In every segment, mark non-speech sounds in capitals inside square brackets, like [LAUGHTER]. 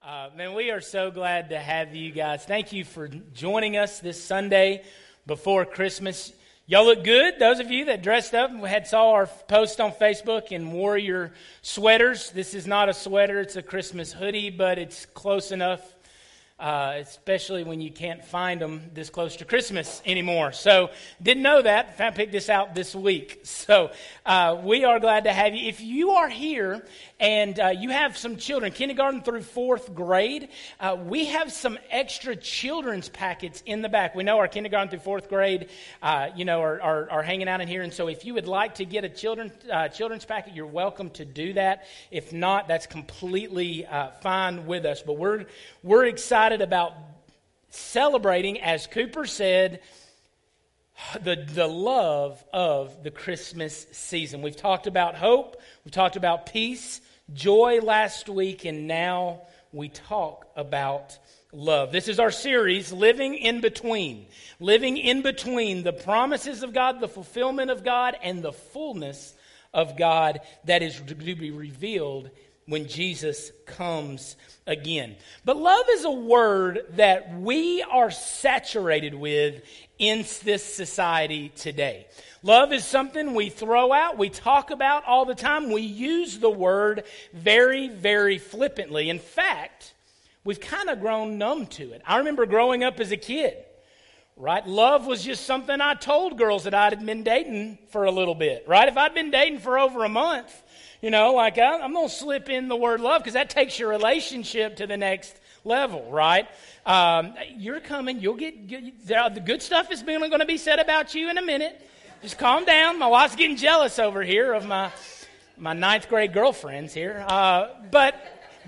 Uh, man, we are so glad to have you guys. Thank you for joining us this Sunday before Christmas. Y'all look good. Those of you that dressed up and had saw our post on Facebook and wore your sweaters. This is not a sweater; it's a Christmas hoodie, but it's close enough uh, especially when you can't find them this close to Christmas anymore. So, didn't know that. I picked this out this week. [LAUGHS] So, uh, we are glad to have you. If you are here and uh, you have some children, kindergarten through fourth grade, uh, we have some extra children's packets in the back. We know our kindergarten through fourth grade, uh, you know, are, are, are, hanging out in here. And so, if you would like to get a children, uh, children's packet, you're welcome to do that. If not, that's completely fine with us. But we're, we're excited excited about celebrating, as Cooper said, the, the love of the Christmas season. We've talked about hope, we've talked about peace, joy last week, and now we talk about love. This is our series, Living in Between. Living in between the promises of God, the fulfillment of God, and the fullness of God that is to be revealed when Jesus comes again. But love is a word that we are saturated with in this society today. Love is something we throw out, we talk about all the time. We use the word very, very flippantly. In fact, we've kind of grown numb to it. I remember growing up as a kid, right? Love was just something I told girls that I'd been dating for a little bit, right? If I'd been dating for over a month, you know, like I'm going to slip in the word love because that takes your relationship to the next level, right? Um, you're coming. You'll get the good stuff is going to be said about you in a minute. Just calm down. My wife's getting jealous over here of my my ninth grade girlfriends here. Uh, but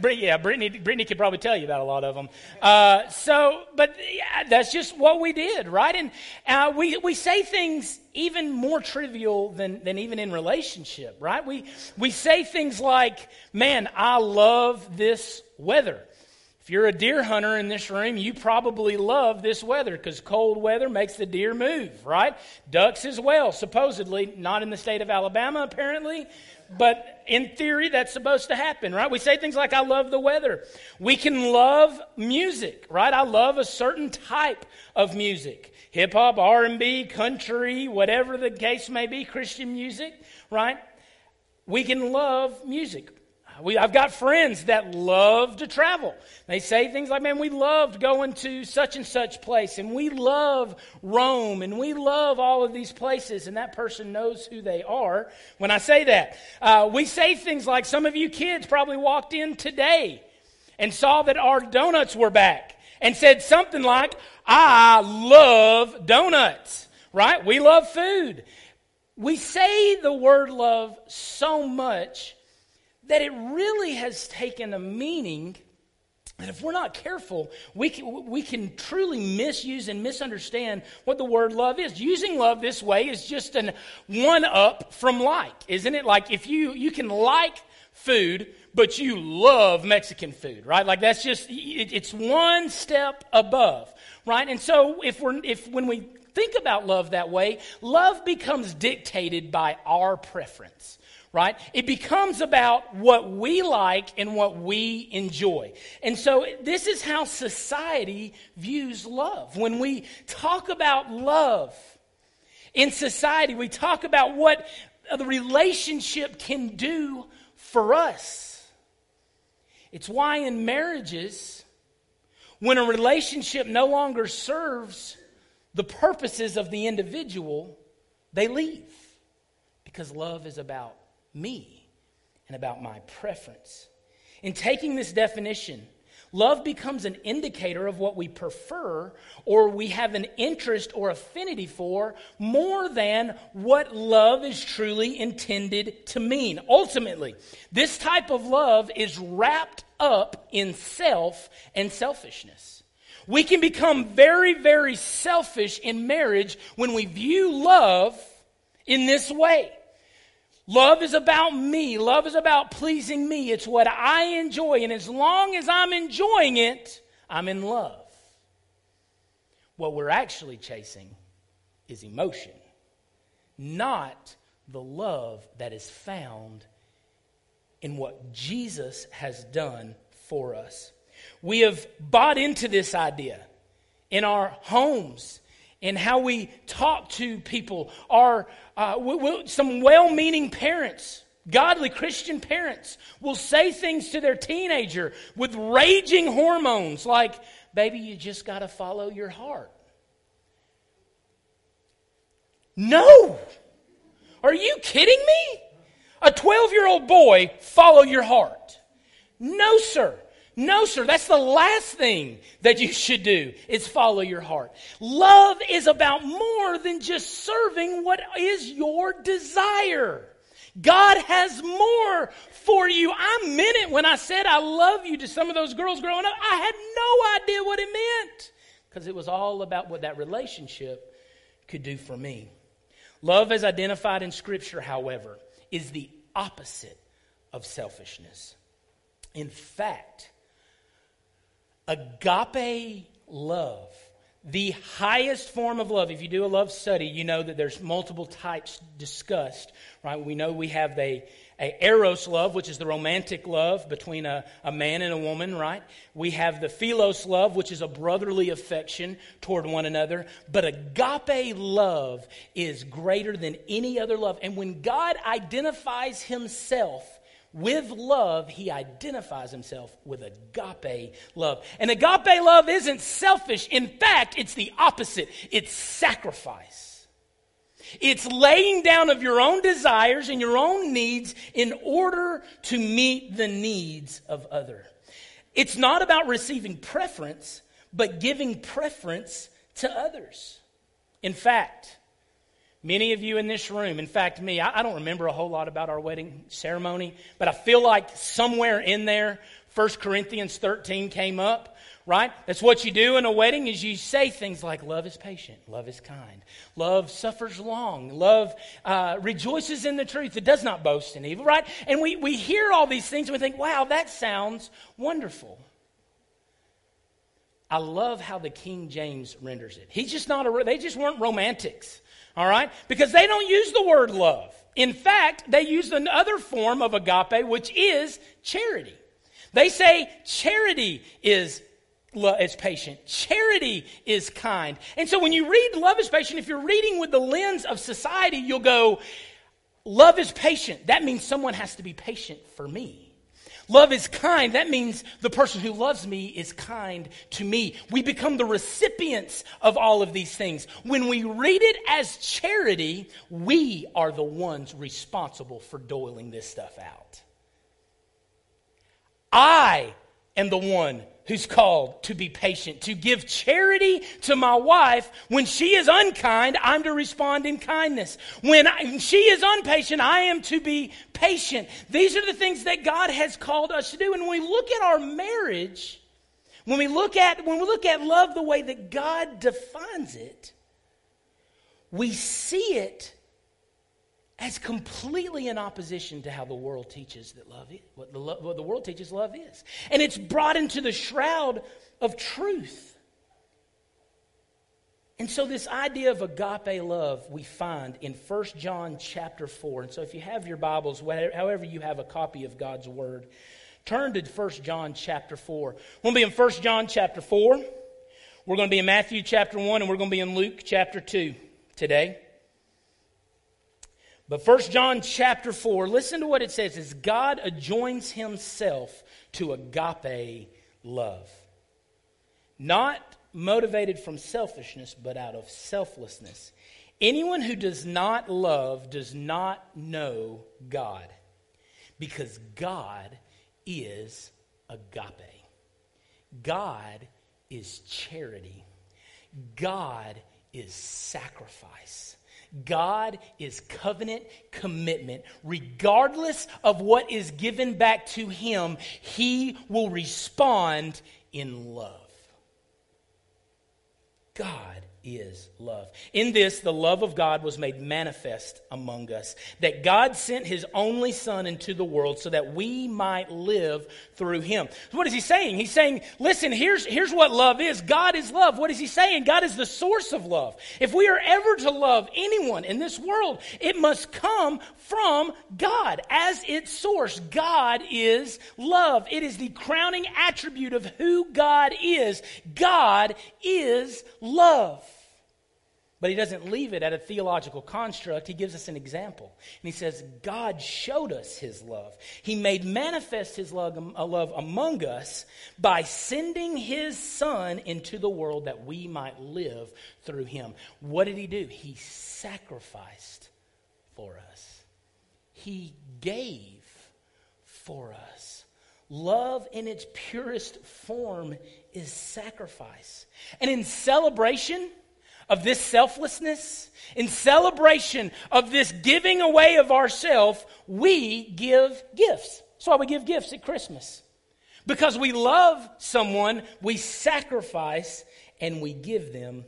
yeah, Brittany, Brittany could probably tell you about a lot of them. Uh, so, but yeah, that's just what we did, right? And uh, we, we say things even more trivial than, than even in relationship, right? We, we say things like, man, I love this weather. If you're a deer hunter in this room, you probably love this weather because cold weather makes the deer move, right? Ducks as well, supposedly, not in the state of Alabama, apparently, but in theory, that's supposed to happen, right? We say things like, I love the weather. We can love music, right? I love a certain type of music. Hip hop, R&B, country, whatever the case may be, Christian music, right? We can love music. We, I've got friends that love to travel. They say things like, man, we loved going to such and such place, and we love Rome, and we love all of these places, and that person knows who they are when I say that. Uh, we say things like, some of you kids probably walked in today and saw that our donuts were back and said something like, I love donuts, right? We love food. We say the word love so much that it really has taken a meaning that if we're not careful, we can, we can truly misuse and misunderstand what the word love is. Using love this way is just an one up from like, isn't it? Like if you, you can like food, but you love Mexican food, right? Like that's just, it, it's one step above, right? And so if we're, if when we think about love that way, love becomes dictated by our preference right? It becomes about what we like and what we enjoy. And so this is how society views love. When we talk about love in society, we talk about what the relationship can do for us. It's why in marriages, when a relationship no longer serves the purposes of the individual, they leave. Because love is about me and about my preference. In taking this definition, love becomes an indicator of what we prefer or we have an interest or affinity for more than what love is truly intended to mean. Ultimately, this type of love is wrapped up in self and selfishness. We can become very, very selfish in marriage when we view love in this way. Love is about me. Love is about pleasing me. It's what I enjoy. And as long as I'm enjoying it, I'm in love. What we're actually chasing is emotion, not the love that is found in what Jesus has done for us. We have bought into this idea in our homes, in how we talk to people. Our, uh, some well meaning parents, godly Christian parents, will say things to their teenager with raging hormones like, baby, you just got to follow your heart. No! Are you kidding me? A 12 year old boy, follow your heart. No, sir. No, sir. That's the last thing that you should do is follow your heart. Love is about more than just serving what is your desire. God has more for you. I meant it when I said I love you to some of those girls growing up. I had no idea what it meant because it was all about what that relationship could do for me. Love, as identified in Scripture, however, is the opposite of selfishness. In fact, agape love, the highest form of love, if you do a love study, you know that there's multiple types discussed, right? We know we have the a eros love, which is the romantic love between a, a man and a woman, right? We have the philos love, which is a brotherly affection toward one another. But agape love is greater than any other love. And when God identifies himself with love, he identifies himself with agape love. And agape love isn't selfish. In fact, it's the opposite. It's sacrifice. It's laying down of your own desires and your own needs in order to meet the needs of other. It's not about receiving preference, but giving preference to others. In fact, many of you in this room, in fact, me, I, I don't remember a whole lot about our wedding ceremony, but I feel like somewhere in there, 1 Corinthians 13 came up right? That's what you do in a wedding is you say things like love is patient, love is kind, love suffers long, love uh, rejoices in the truth, it does not boast in evil, right? And we, we hear all these things and we think, wow, that sounds wonderful. I love how the King James renders it. He's just not a, they just weren't romantics, all right? Because they don't use the word love. In fact, they use another form of agape, which is charity. They say charity is is patient. Charity is kind. And so when you read love is patient, if you're reading with the lens of society, you'll go, love is patient. That means someone has to be patient for me. Love is kind. That means the person who loves me is kind to me. We become the recipients of all of these things. When we read it as charity, we are the ones responsible for doling this stuff out. I am the one who's called to be patient, to give charity to my wife. When she is unkind, I'm to respond in kindness. When I, she is unpatient, I am to be patient. These are the things that God has called us to do. And when we look at our marriage, when we look at when we look at love the way that God defines it, we see it as completely in opposition to how the world teaches that love is, what the, what the world teaches love is. And it's brought into the shroud of truth. And so this idea of agape love we find in 1 John chapter 4. And so if you have your Bibles, however you have a copy of God's word, turn to 1 John chapter 4. We'll be in 1 John chapter 4. We're going to be in Matthew chapter 1 and we're going to be in Luke chapter 2 today. But First John chapter 4, listen to what it says is God adjoins himself to agape love. Not motivated from selfishness, but out of selflessness. Anyone who does not love does not know God, because God is agape. God is charity. God is sacrifice. God is covenant commitment. Regardless of what is given back to him, he will respond in love. God is love. In this, the love of God was made manifest among us, that God sent his only Son into the world so that we might live through him. What is he saying? He's saying, listen, here's, here's what love is God is love. What is he saying? God is the source of love. If we are ever to love anyone in this world, it must come from God as its source. God is love, it is the crowning attribute of who God is. God is love. But he doesn't leave it at a theological construct. He gives us an example. And he says, God showed us his love. He made manifest his love, uh, love among us by sending his son into the world that we might live through him. What did he do? He sacrificed for us, he gave for us. Love in its purest form is sacrifice. And in celebration, of this selflessness, in celebration of this giving away of ourself, we give gifts. That's why we give gifts at Christmas. Because we love someone, we sacrifice and we give them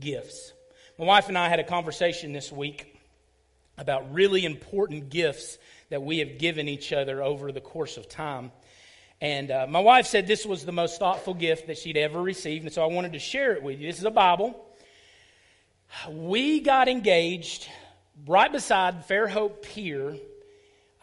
gifts. My wife and I had a conversation this week about really important gifts that we have given each other over the course of time. And uh, my wife said this was the most thoughtful gift that she'd ever received, and so I wanted to share it with you. This is a Bible we got engaged right beside Fairhope Pier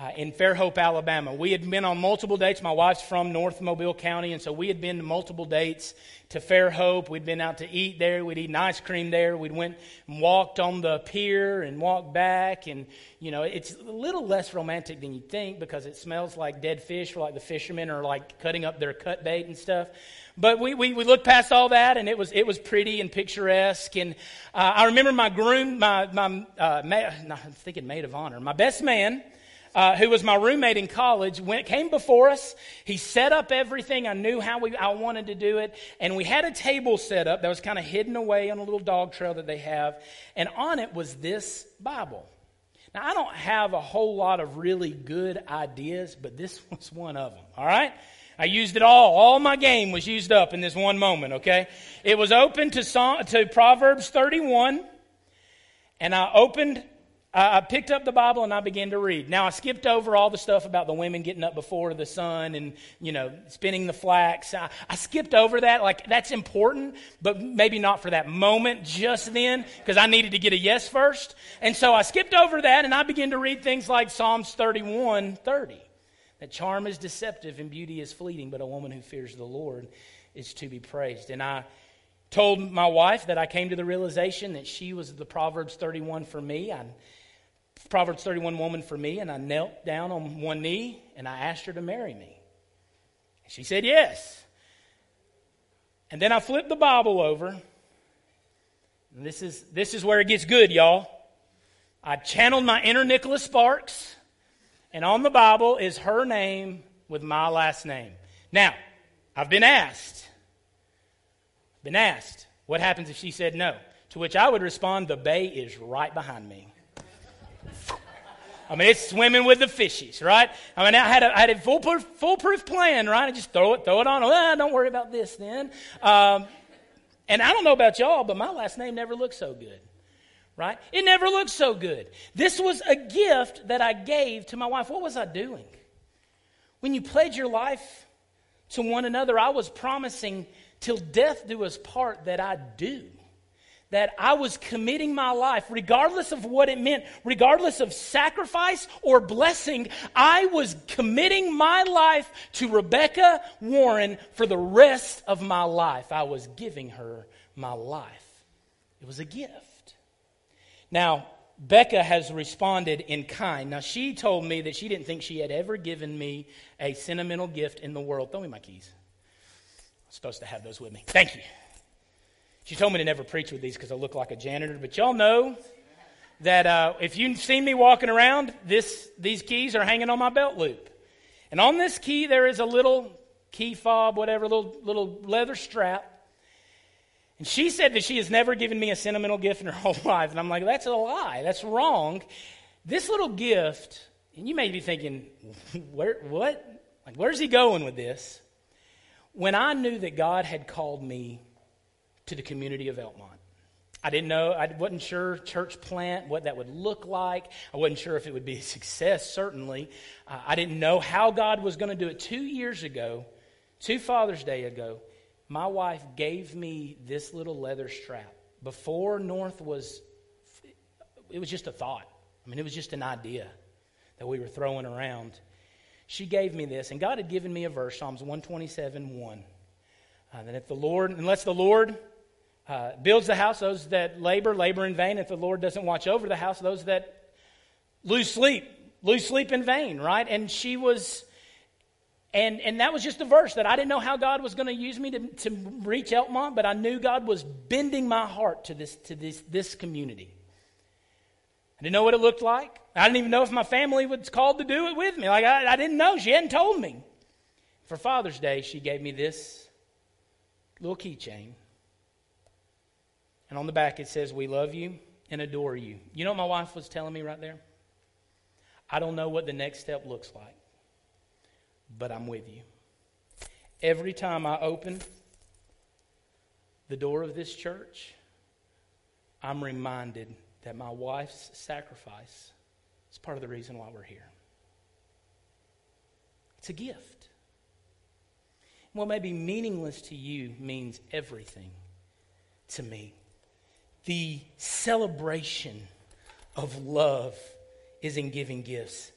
uh, in Fairhope, Alabama. We had been on multiple dates. My wife's from North Mobile County, and so we had been to multiple dates to Fairhope. We'd been out to eat there. We'd eaten ice cream there. We'd went and walked on the pier and walked back. And, you know, it's a little less romantic than you'd think because it smells like dead fish, or like the fishermen are like cutting up their cut bait and stuff. But we, we, we looked past all that, and it was, it was pretty and picturesque. And uh, I remember my groom, my, my uh, ma- no, I'm thinking maid of honor, my best man, uh, who was my roommate in college, went, came before us. He set up everything. I knew how we, I wanted to do it. And we had a table set up that was kind of hidden away on a little dog trail that they have. And on it was this Bible. Now, I don't have a whole lot of really good ideas, but this [LAUGHS] was one of them, all right? I used it all. All my game was used up in this one moment, okay? It was open to, Psalm, to Proverbs 31, and I opened, I picked up the Bible and I began to read. Now, I skipped over all the stuff about the women getting up before the sun and, you know, spinning the flax. I, I skipped over that. Like, that's important, but maybe not for that moment just then, because I needed to get a yes first. And so I skipped over that and I began to read things like Psalms 31 30 that charm is deceptive and beauty is fleeting, but a woman who fears the Lord is to be praised. And I told my wife that I came to the realization that she was the Proverbs 31 for me. I, Proverbs 31 woman for me, and I knelt down on one knee and I asked her to marry me. She said yes. And then I flipped the Bible over. And this is, this is where it gets good, y'all. I channeled my inner Nicholas Sparks and on the Bible is her name with my last name. Now, I've been asked, been asked, what happens if she said no? To which I would respond, the bay is right behind me. I mean, it's swimming with the fishies, right? I mean, I had a, I had a foolproof, foolproof plan, right? I just throw it, throw it on. Ah, don't worry about this then. Um, and I don't know about y'all, but my last name never looked so good right? It never looked so good. This was a gift that I gave to my wife. What was I doing? When you pledge your life to one another, I was promising till death do us part that I do. That I was committing my life, regardless of what it meant, regardless of sacrifice or blessing, I was committing my life to Rebecca Warren for the rest of my life. I was giving her my life. It was a gift. Now, Becca has responded in kind. Now, she told me that she didn't think she had ever given me a sentimental gift in the world. Throw me my keys. I'm supposed to have those with me. Thank you. She told me to never preach with these because I look like a janitor. But y'all know that uh, if you've seen me walking around, this, these keys are hanging on my belt loop. And on this key, there is a little key fob, whatever, little, little leather strap. And she said that she has never given me a sentimental gift in her [LAUGHS] whole life. And I'm like, that's a lie. That's wrong. This little gift, and you may be thinking, [LAUGHS] where, what? Like, where's he going with this? When I knew that God had called me to the community of Elkmont, I didn't know, I wasn't sure church plant, what that would look like. I wasn't sure if it would be a success, certainly. Uh, I didn't know how God was going to do it. Two years ago, two Father's Day ago, my wife gave me this little leather strap. Before North was, it was just a thought. I mean, it was just an idea that we were throwing around. She gave me this, and God had given me a verse, Psalms 127 1. Uh, that if the Lord, unless the Lord uh, builds the house, those that labor, labor in vain. If the Lord doesn't watch over the house, those that lose sleep, lose sleep in vain, right? And she was, and, and that was just a verse that I didn't know how God was going to use me to, to reach Elkmont, but I knew God was bending my heart to this, to this, this community. I didn't know what it looked like. I didn't even know if my family was called to do it with me. Like, I, I didn't know. She hadn't told me. For Father's Day, she gave me this little keychain and on the back it says, We love you and adore you. You know what my wife was telling me right there? I don't know what the next step looks like, but I'm with you. Every time I open the door of this church, I'm reminded that my wife's sacrifice is part of the reason why we're here. It's a gift. What may be meaningless to you means everything to me. The celebration of love is in giving gifts.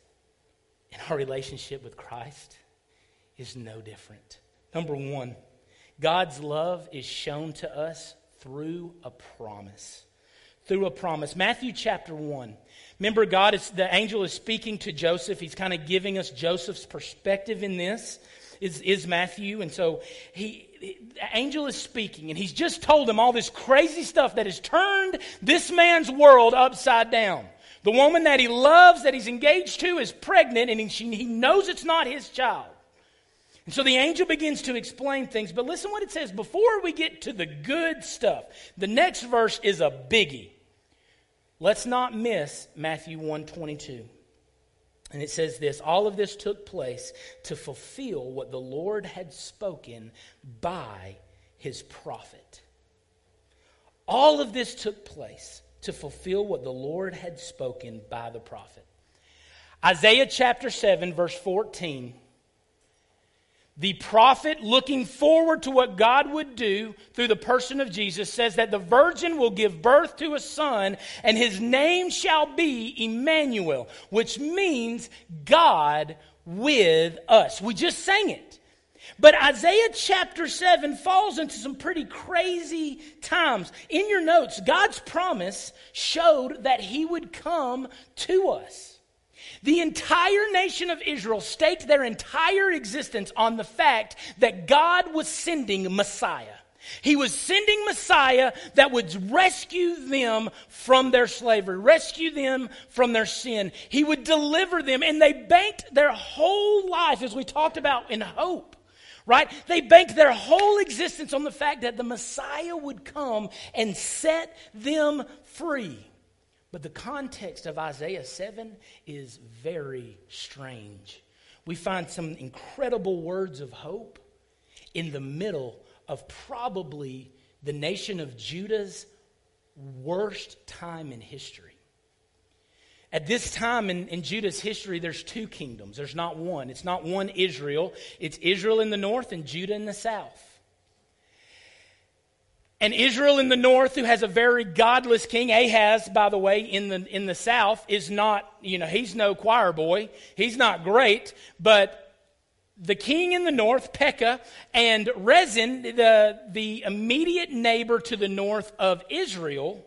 And our relationship with Christ is no different. Number one, God's love is shown to us through a promise. Through a promise. Matthew chapter 1. Remember, God is, the angel is speaking to Joseph. He's kind of giving us Joseph's perspective in this, is, is Matthew. And so he, the angel is speaking, and he's just told him all this crazy stuff that has turned this man's world upside down. The woman that he loves, that he's engaged to, is pregnant, and he, he knows it's not his child. And so the angel begins to explain things. But listen what it says before we get to the good stuff. The next verse is a biggie. Let's not miss Matthew 122. And it says this all of this took place to fulfill what the Lord had spoken by his prophet. All of this took place to fulfill what the Lord had spoken by the prophet. Isaiah chapter 7, verse 14 the prophet, looking forward to what God would do through the person of Jesus, says that the virgin will give birth to a son, and his name shall be Emmanuel, which means God with us. We just sang it. But Isaiah chapter 7 falls into some pretty crazy times. In your notes, God's promise showed that he would come to us. The entire nation of Israel staked their entire existence on the fact that God was sending Messiah. He was sending Messiah that would rescue them from their slavery, rescue them from their sin. He would deliver them, and they banked their whole life, as we talked about, in hope. Right? They banked their whole existence on the fact that the Messiah would come and set them free. But the context of Isaiah 7 is very strange. We find some incredible words of hope in the middle of probably the nation of Judah's worst time in history. At this time in, in, Judah's history, there's two kingdoms. There's not one. It's not one Israel. It's Israel in the north and Judah in the south. And Israel in the north, who has a very godless king, Ahaz, by the way, in the, in the south, is not, you know, he's no choir boy. He's not great, but the king in the north, Pekah, and Rezin, the, the immediate neighbor to the north of Israel,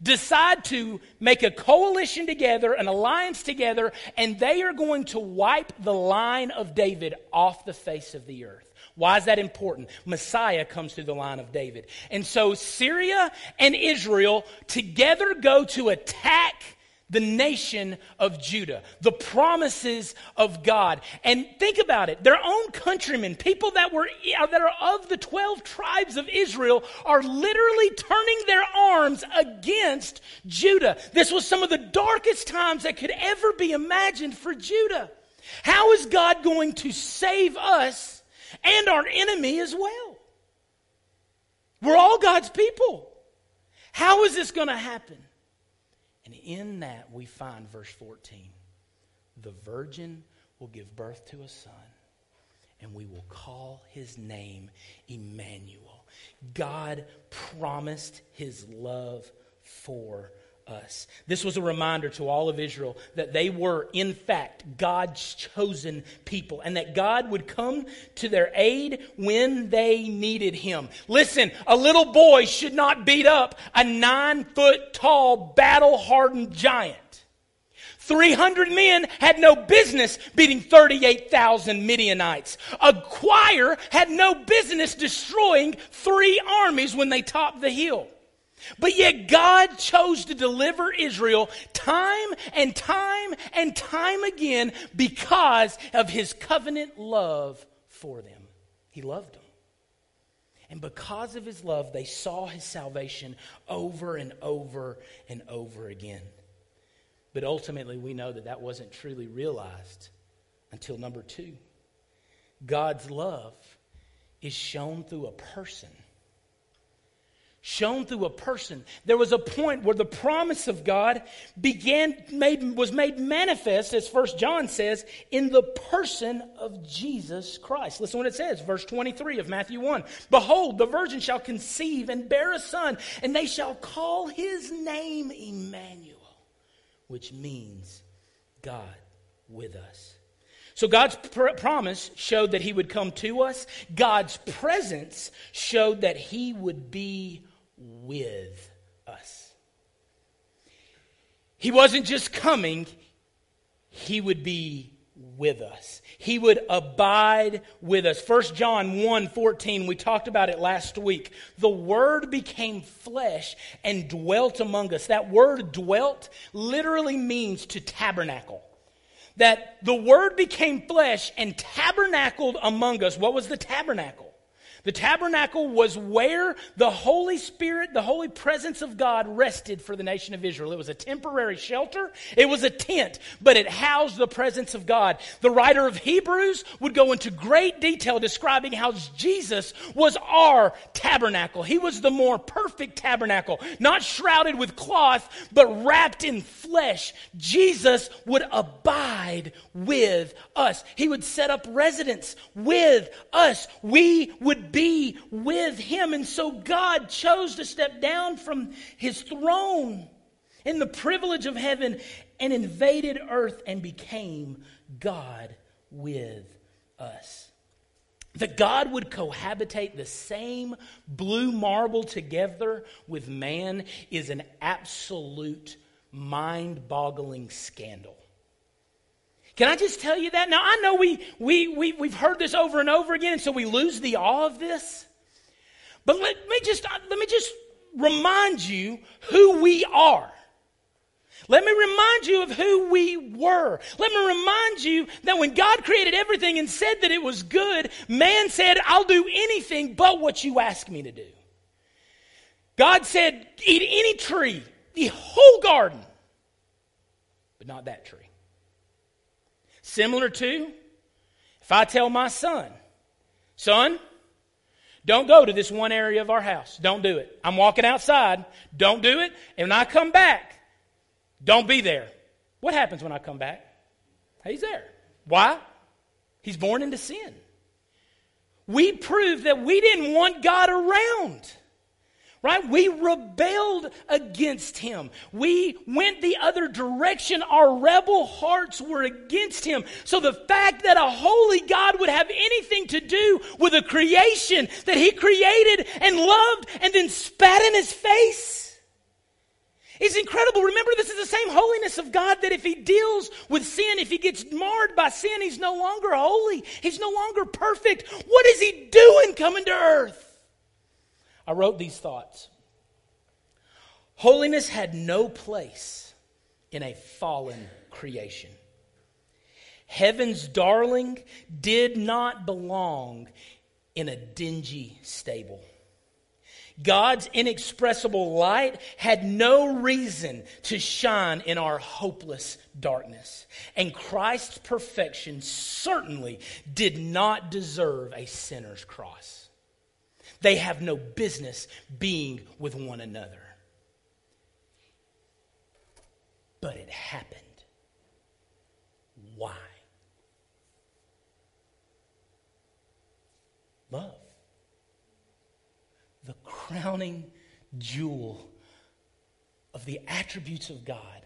decide to make a coalition together, an alliance together, and they are going to wipe the line of David off the face of the earth. Why is that important? Messiah comes through the line of David. And so Syria and Israel together go to attack the nation of Judah, the promises of God. And think about it. Their own countrymen, people that were uh, that are of the 12 tribes of Israel are literally turning their arms against Judah. This was some of the darkest times that could ever be imagined for Judah. How is God going to save us and our enemy as well. We're all God's people. How is this going to happen? And in that, we find verse 14 the virgin will give birth to a son, and we will call his name Emmanuel. God promised his love for us. This was a reminder to all of Israel that they were, in fact, God's chosen people and that God would come to their aid when they needed Him. Listen, a little boy should not beat up a nine foot tall, battle hardened giant. 300 men had no business beating 38,000 Midianites. A choir had no business destroying three armies when they topped the hill. But yet God chose to deliver Israel time and time and time again because of his covenant love for them. He loved them. And because of his love, they saw his salvation over and over and over again. But ultimately, we know that that wasn't truly realized until number two. God's love is shown through a person shown through a person. There was a point where the promise of God began made, was made manifest, as First John says, in the person of Jesus Christ. Listen what it says, verse 23 of Matthew 1. Behold, the virgin shall conceive and bear a son, and they shall call his name Emmanuel, which means God with us. So God's pr- promise showed that he would come to us. God's presence showed that he would be with us. He wasn't just coming, he would be with us. He would abide with us. 1 John 1 14, we talked about it last week. The Word became flesh and dwelt among us. That word dwelt literally means to tabernacle. That the Word became flesh and tabernacled among us. What was the tabernacle? The tabernacle was where the Holy Spirit, the holy presence of God rested for the nation of Israel. It was a temporary shelter, it was a tent, but it housed the presence of God. The writer of Hebrews would go into great detail describing how Jesus was our tabernacle. He was the more perfect tabernacle, not shrouded with cloth, but wrapped in flesh. Jesus would abide with us, He would set up residence with us. We would be be with him. And so God chose to step down from his throne in the privilege of heaven and invaded earth and became God with us. That God would cohabitate the same blue marble together with man is an absolute mind boggling scandal. Can I just tell you that? Now, I know we, we, we, we've heard this over and over again, and so we lose the awe of this. But let me just, uh, let me just remind you who we are. Let me remind you of who we were. Let me remind you that when God created everything and said that it was good, man said, I'll do anything but what you ask me to do. God said, eat any tree, the whole garden, but not that tree. Similar to if I tell my son, son, don't go to this one area of our house. Don't do it. I'm walking outside. Don't do it. And when I come back, don't be there. What happens when I come back? He's there. Why? He's born into sin. We proved that we didn't want God around right? We rebelled against him. We went the other direction. Our rebel hearts were against him. So the fact that a holy God would have anything to do with a creation that he created and loved and then spat in his face is incredible. Remember, this is the same holiness of God that if he deals with sin, if he gets marred by sin, he's no longer holy. He's no longer perfect. What is he doing coming to earth? I wrote these thoughts. Holiness had no place in a fallen creation. Heaven's darling did not belong in a dingy stable. God's inexpressible light had no reason to shine in our hopeless darkness. And Christ's perfection certainly did not deserve a sinner's cross. They have no business being with one another. but it happened. Why? Love. The crowning jewel of the attributes of God.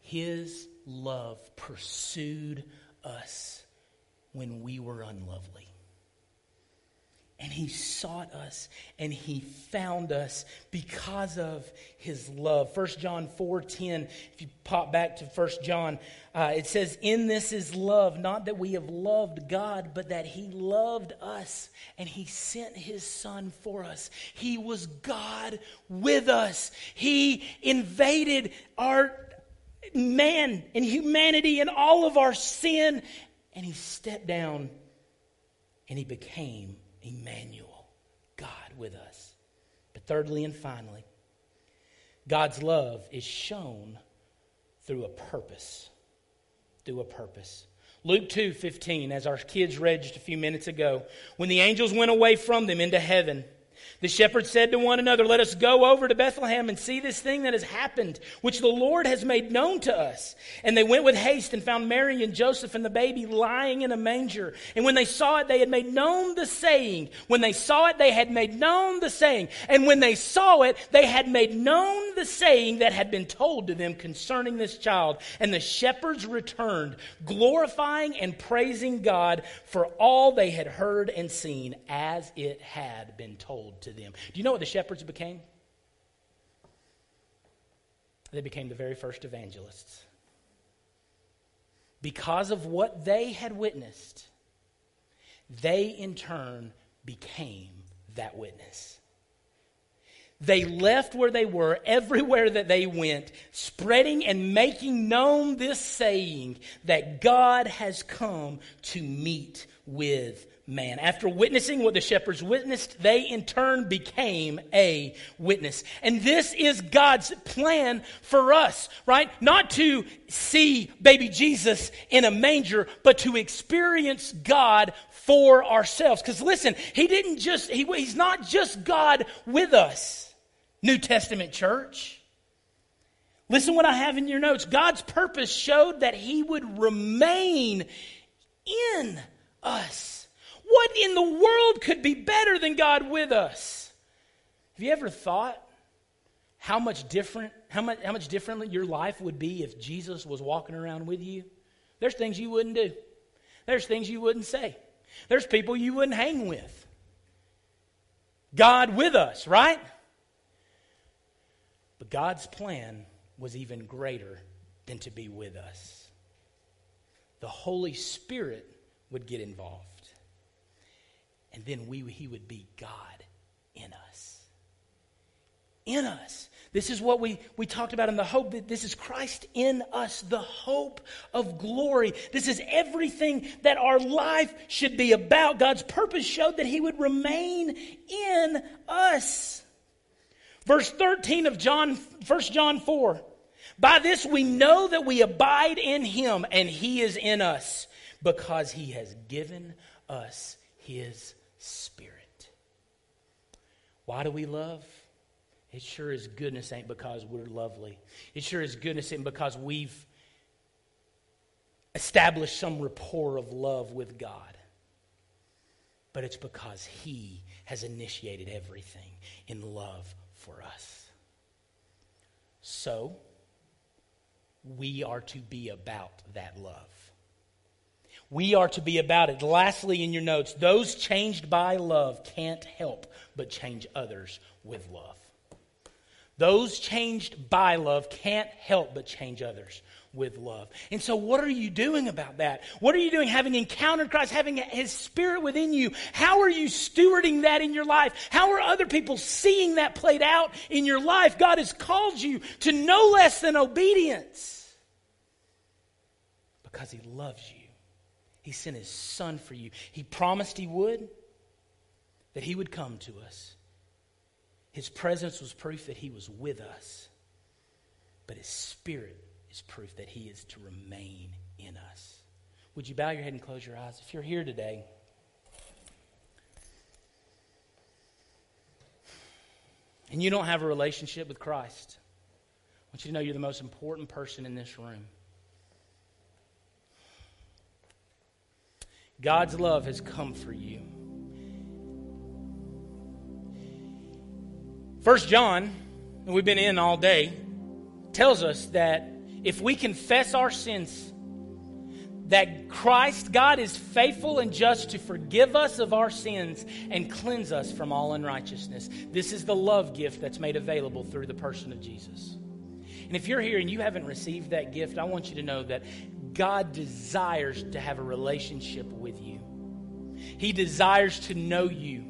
His love pursued us when we were unlovely and he sought us and he found us because of his love. 1 john 4.10 if you pop back to 1 john uh, it says in this is love not that we have loved god but that he loved us and he sent his son for us. He was god with us. He invaded our man and humanity and all of our sin and he stepped down and he became Emmanuel, God with us. But thirdly and finally, God's love is shown through a purpose. Through a purpose. Luke 2 15, as our kids read just a few minutes ago, when the angels went away from them into heaven, the shepherds said to one another, Let us go over to Bethlehem and see this thing that has happened, which the Lord has made known to us. And they went with haste and found Mary and Joseph and the baby lying in a manger. And when they saw it, they had made known the saying. When they saw it, they had made known the saying. And when they saw it, they had made known the saying that had been told to them concerning this child. And the shepherds returned, glorifying and praising God for all they had heard and seen as it had been told to to them. Do you know what the shepherds became? They became the very first evangelists. Because of what they had witnessed, they in turn became that witness. They left where they were, everywhere that they went, spreading and making known this saying that God has come to meet with man. After witnessing what the shepherds witnessed, they in turn became a witness. And this is God's plan for us, right? Not to see baby Jesus in a manger, but to experience God for ourselves. Because listen, he didn't just, he, he's not just God with us, New Testament church. Listen what I have in your notes. God's purpose showed that he would remain in us. What in the world could be better than God with us? Have you ever thought how much different, how much, how much differently your life would be if Jesus was walking around with you? There's things you wouldn't do. There's things you wouldn't say. There's people you wouldn't hang with. God with us, right? But God's plan was even greater than to be with us. The Holy Spirit would get involved and then we, he would be God in us. In us. This is what we, we talked about in the hope that this is Christ in us, the hope of glory. This is everything that our life should be about. God's purpose showed that he would remain in us. Verse 13 of John, 1 John 4. By this we know that we abide in him and he is in us because he has given us his Spirit. Why do we love? It sure is goodness ain't because we're lovely. It sure is goodness ain't because we've established some rapport of love with God. But it's because He has initiated everything in love for us. So, we are to be about that love. We are to be about it. Lastly, in your notes, those changed by love can't help but change others with love. Those changed by love can't help but change others with love. And so, what are you doing about that? What are you doing having encountered Christ, having His Spirit within you? How are you stewarding that in your life? How are other people seeing that played out in your life? God has called you to no less than obedience because He loves you. He sent his son for you. He promised he would, that he would come to us. His presence was proof that he was with us, but his spirit is proof that he is to remain in us. Would you bow your head and close your eyes? If you're here today, and you don't have a relationship with Christ, I want you to know you're the most important person in this room. God's love has come for you. First John, and we've been in all day, tells us that if we confess our sins, that Christ, God, is faithful and just to forgive us of our sins and cleanse us from all unrighteousness. This is the love gift that's made available through the person of Jesus. And if you're here and you haven't received that gift, I want you to know that God desires to have a relationship with you. He desires to know you.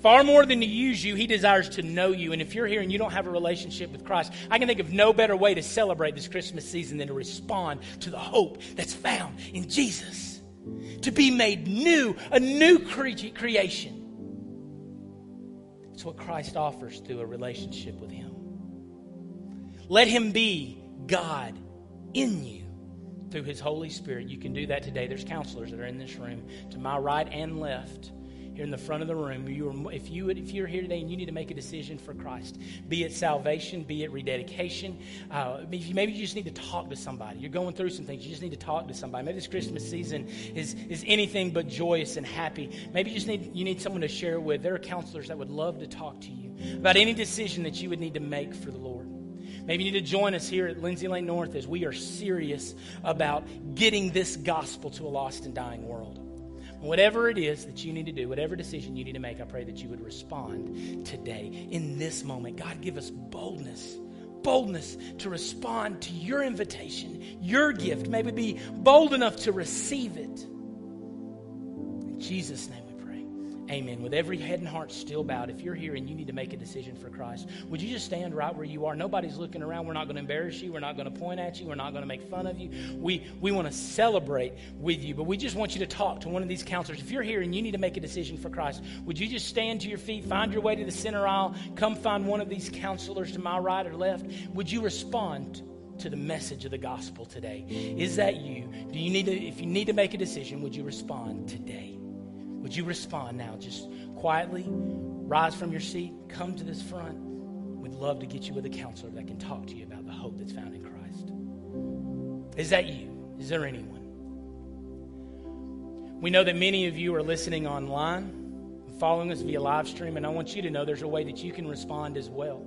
Far more than to use you, He desires to know you. And if you're here and you don't have a relationship with Christ, I can think of no better way to celebrate this Christmas season than to respond to the hope that's found in Jesus. To be made new, a new cre- creation. It's what Christ offers through a relationship with Him. Let Him be God in you through His Holy Spirit. You can do that today. There's counselors that are in this room to my right and left here in the front of the room, you are, if, you, if you're here today and you need to make a decision for Christ, be it salvation, be it rededication, uh, maybe you just need to talk to somebody. You're going through some things. You just need to talk to somebody. Maybe this Christmas season is, is anything but joyous and happy. Maybe you just need, you need someone to share with. There are counselors that would love to talk to you about any decision that you would need to make for the Lord. Maybe you need to join us here at Lindsay Lane North as we are serious about getting this gospel to a lost and dying world. Whatever it is that you need to do, whatever decision you need to make, I pray that you would respond today in this moment. God, give us boldness boldness to respond to your invitation, your gift. Maybe be bold enough to receive it. In Jesus' name. Amen. With every head and heart still bowed, if you're here and you need to make a decision for Christ, would you just stand right where you are? Nobody's looking around. We're not going to embarrass you. We're not going to point at you. We're not going to make fun of you. We, we want to celebrate with you, but we just want you to talk to one of these counselors. If you're here and you need to make a decision for Christ, would you just stand to your feet, find your way to the center aisle, come find one of these counselors to my right or left? Would you respond to the message of the gospel today? Is that you? Do you need to, if you need to make a decision, would you respond today? Would you respond now? Just quietly rise from your seat, come to this front. We'd love to get you with a counselor that can talk to you about the hope that's found in Christ. Is that you? Is there anyone? We know that many of you are listening online, following us via live stream, and I want you to know there's a way that you can respond as well.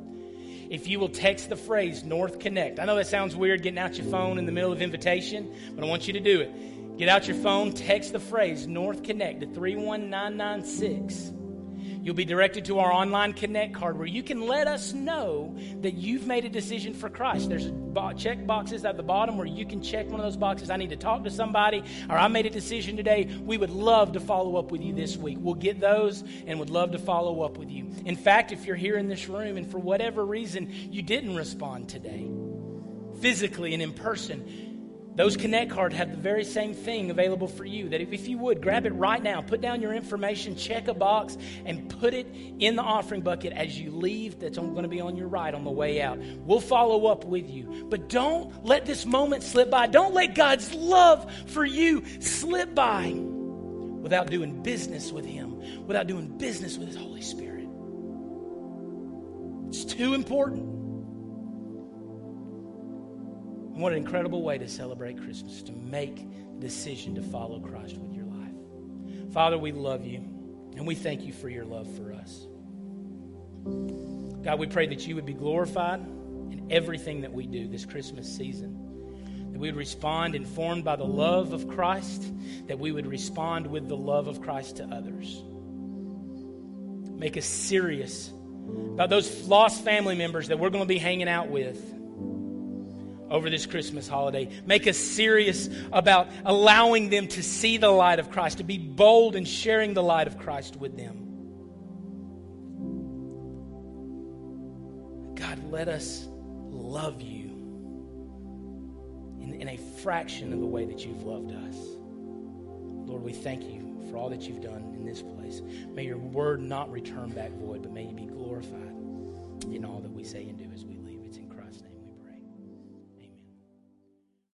If you will text the phrase North Connect, I know that sounds weird getting out your phone in the middle of invitation, but I want you to do it. Get out your phone, text the phrase North Connect to 31996. You'll be directed to our online Connect card where you can let us know that you've made a decision for Christ. There's check boxes at the bottom where you can check one of those boxes. I need to talk to somebody, or I made a decision today. We would love to follow up with you this week. We'll get those and would love to follow up with you. In fact, if you're here in this room and for whatever reason you didn't respond today, physically and in person, those Connect cards have the very same thing available for you. That if, you would, grab it right now, put down your information, check a box, and put it in the offering bucket as you leave. That's going to be on your right on the way out. We'll follow up with you. But don't let this moment slip by. Don't let God's love for you slip by without doing business with Him, without doing business with His Holy Spirit. It's too important. What an incredible way to celebrate Christmas, to make a decision to follow Christ with your life. Father, we love you, and we thank you for your love for us. God, we pray that you would be glorified in everything that we do this Christmas season. That we would respond informed by the love of Christ, that we would respond with the love of Christ to others. Make us serious about those lost family members that we're going to be hanging out with over this Christmas holiday. Make us serious about allowing them to see the light of Christ, to be bold in sharing the light of Christ with them. God, let us love you in, in a fraction of the way that you've loved us. Lord, we thank you for all that you've done in this place. May your word not return back void, but may you be glorified in all that we say and do as we